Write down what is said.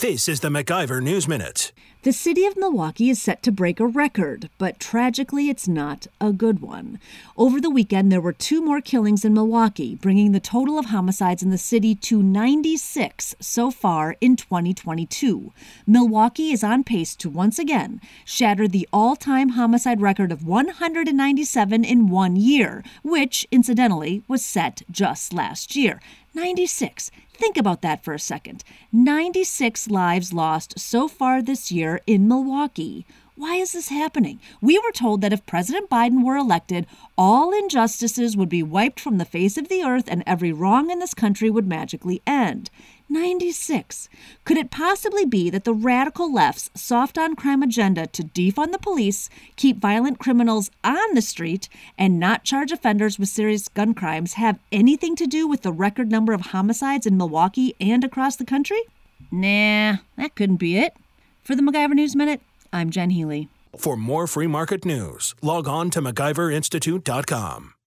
This is the MacIver News Minute. The city of Milwaukee is set to break a record, but tragically, it's not a good one. Over the weekend, there were two more killings in Milwaukee, bringing the total of homicides in the city to 96 so far in 2022. Milwaukee is on pace to once again shatter the all time homicide record of 197 in one year, which, incidentally, was set just last year. 96. Think about that for a second. 96 lives lost so far this year in Milwaukee. Why is this happening? We were told that if President Biden were elected, all injustices would be wiped from the face of the earth and every wrong in this country would magically end. 96. Could it possibly be that the radical left's soft on crime agenda to defund the police, keep violent criminals on the street, and not charge offenders with serious gun crimes have anything to do with the record number of homicides in Milwaukee and across the country? Nah, that couldn't be it. For the MacIver News Minute, I'm Jen Healy. For more free market news, log on to MacIverInstitute.com.